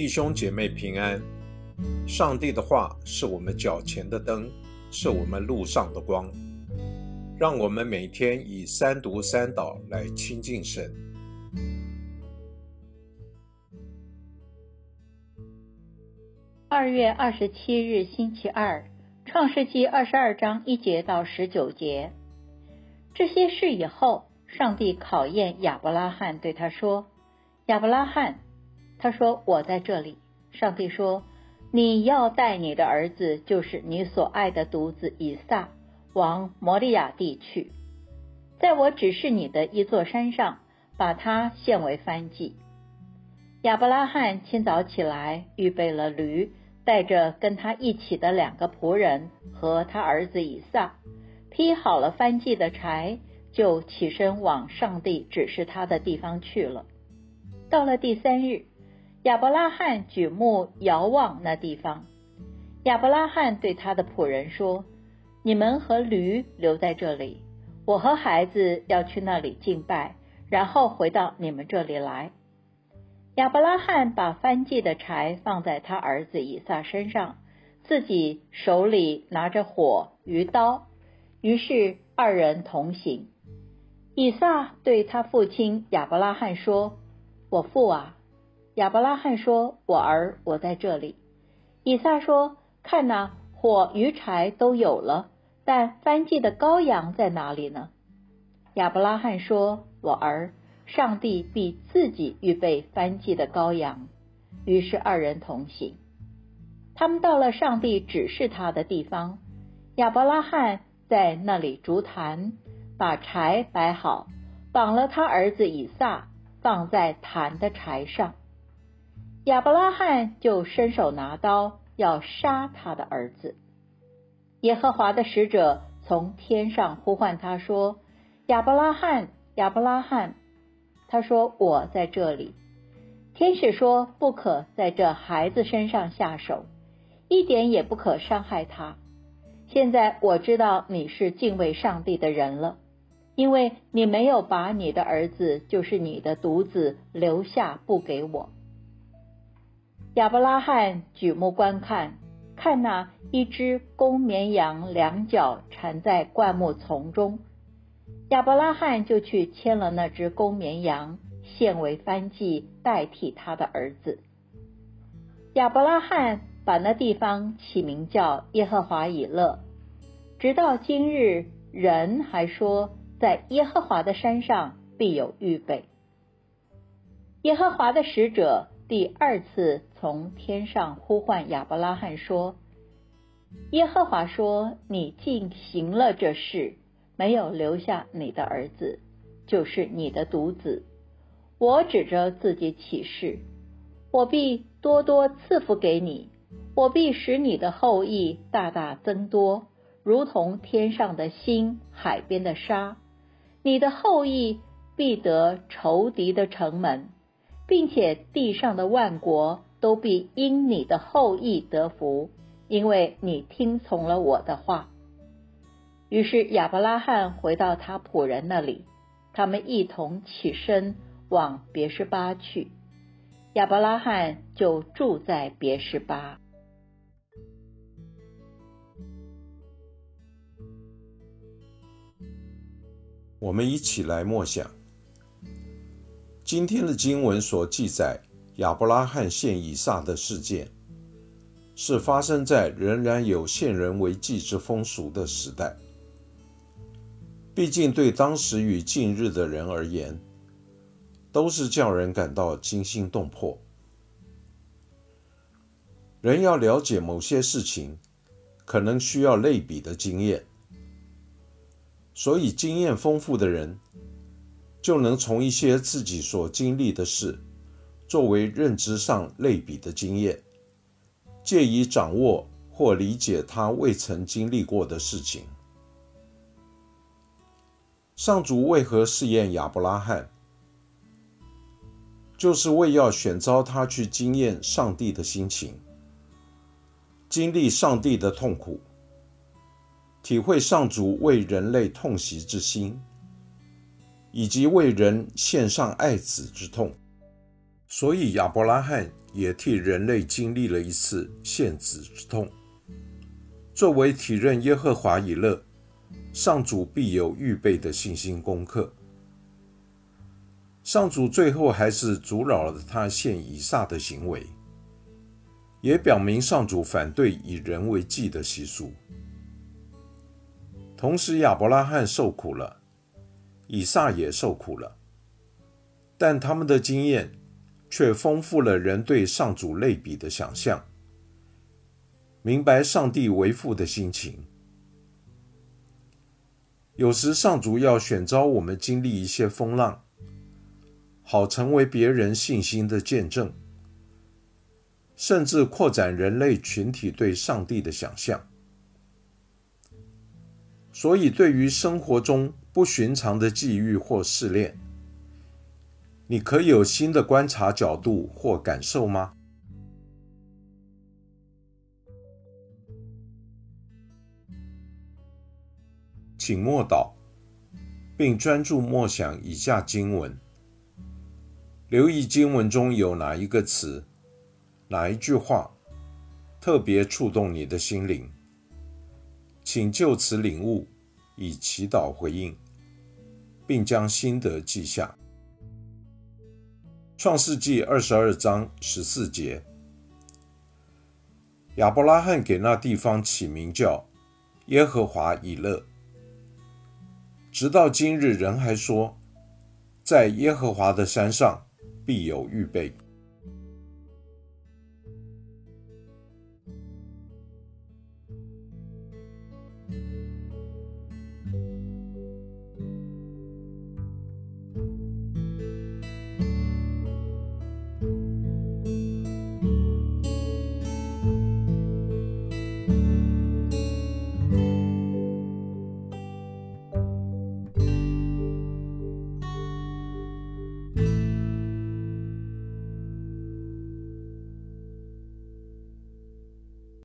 弟兄姐妹平安。上帝的话是我们脚前的灯，是我们路上的光。让我们每天以三读三祷来亲近神。二月二十七日，星期二，创世纪二十二章一节到十九节。这些事以后，上帝考验亚伯拉罕，对他说：“亚伯拉罕。”他说：“我在这里。”上帝说：“你要带你的儿子，就是你所爱的独子以撒，往摩利亚地去，在我指示你的一座山上，把他献为燔祭。”亚伯拉罕清早起来，预备了驴，带着跟他一起的两个仆人和他儿子以撒，劈好了燔祭的柴，就起身往上帝指示他的地方去了。到了第三日。亚伯拉罕举目遥望那地方，亚伯拉罕对他的仆人说：“你们和驴留在这里，我和孩子要去那里敬拜，然后回到你们这里来。”亚伯拉罕把翻祭的柴放在他儿子以撒身上，自己手里拿着火鱼刀，于是二人同行。以撒对他父亲亚伯拉罕说：“我父啊！”亚伯拉罕说：“我儿，我在这里。”以撒说：“看哪，火与柴都有了，但翻祭的羔羊在哪里呢？”亚伯拉罕说：“我儿，上帝必自己预备翻祭的羔羊。”于是二人同行。他们到了上帝指示他的地方，亚伯拉罕在那里筑坛，把柴摆好，绑了他儿子以撒，放在坛的柴上。亚伯拉罕就伸手拿刀要杀他的儿子。耶和华的使者从天上呼唤他说：“亚伯拉罕，亚伯拉罕。”他说：“我在这里。”天使说：“不可在这孩子身上下手，一点也不可伤害他。现在我知道你是敬畏上帝的人了，因为你没有把你的儿子，就是你的独子留下不给我。”亚伯拉罕举目观看，看那一只公绵羊两脚缠在灌木丛中。亚伯拉罕就去牵了那只公绵羊，献为燔祭，代替他的儿子。亚伯拉罕把那地方起名叫耶和华以勒，直到今日，人还说，在耶和华的山上必有预备。耶和华的使者。第二次从天上呼唤亚伯拉罕说：“耶和华说，你进行了这事，没有留下你的儿子，就是你的独子。我指着自己起誓，我必多多赐福给你，我必使你的后裔大大增多，如同天上的星、海边的沙。你的后裔必得仇敌的城门。”并且地上的万国都必因你的后裔得福，因为你听从了我的话。于是亚伯拉罕回到他仆人那里，他们一同起身往别是巴去。亚伯拉罕就住在别是巴。我们一起来默想。今天的经文所记载亚伯拉罕献以撒的事件，是发生在仍然有献人为祭之风俗的时代。毕竟，对当时与近日的人而言，都是叫人感到惊心动魄。人要了解某些事情，可能需要类比的经验，所以经验丰富的人。就能从一些自己所经历的事，作为认知上类比的经验，借以掌握或理解他未曾经历过的事情。上主为何试验亚伯拉罕？就是为要选召他去经验上帝的心情，经历上帝的痛苦，体会上主为人类痛惜之心。以及为人献上爱子之痛，所以亚伯拉罕也替人类经历了一次献子之痛。作为体认耶和华以勒，上主必有预备的信心功课。上主最后还是阻扰了他献以撒的行为，也表明上主反对以人为祭的习俗。同时，亚伯拉罕受苦了，以撒也受苦了，但他们的经验却丰富了人对上主类比的想象。明白上帝为父的心情。有时上主要选召我们经历一些风浪，好成为别人信心的见证，甚至扩展人类群体对上帝的想象。所以，对于生活中不寻常的际遇或试炼，你可以有新的观察角度或感受吗？请默祷，并专注默想以下经文，留意经文中有哪一个词、哪一句话特别触动你的心灵，请就此领悟，以祈祷回应，并将心得记下。创世纪二十二章十四节，亚伯拉罕给那地方起名叫耶和华以勒。直到今日，人还说，在耶和华的山上必有预备。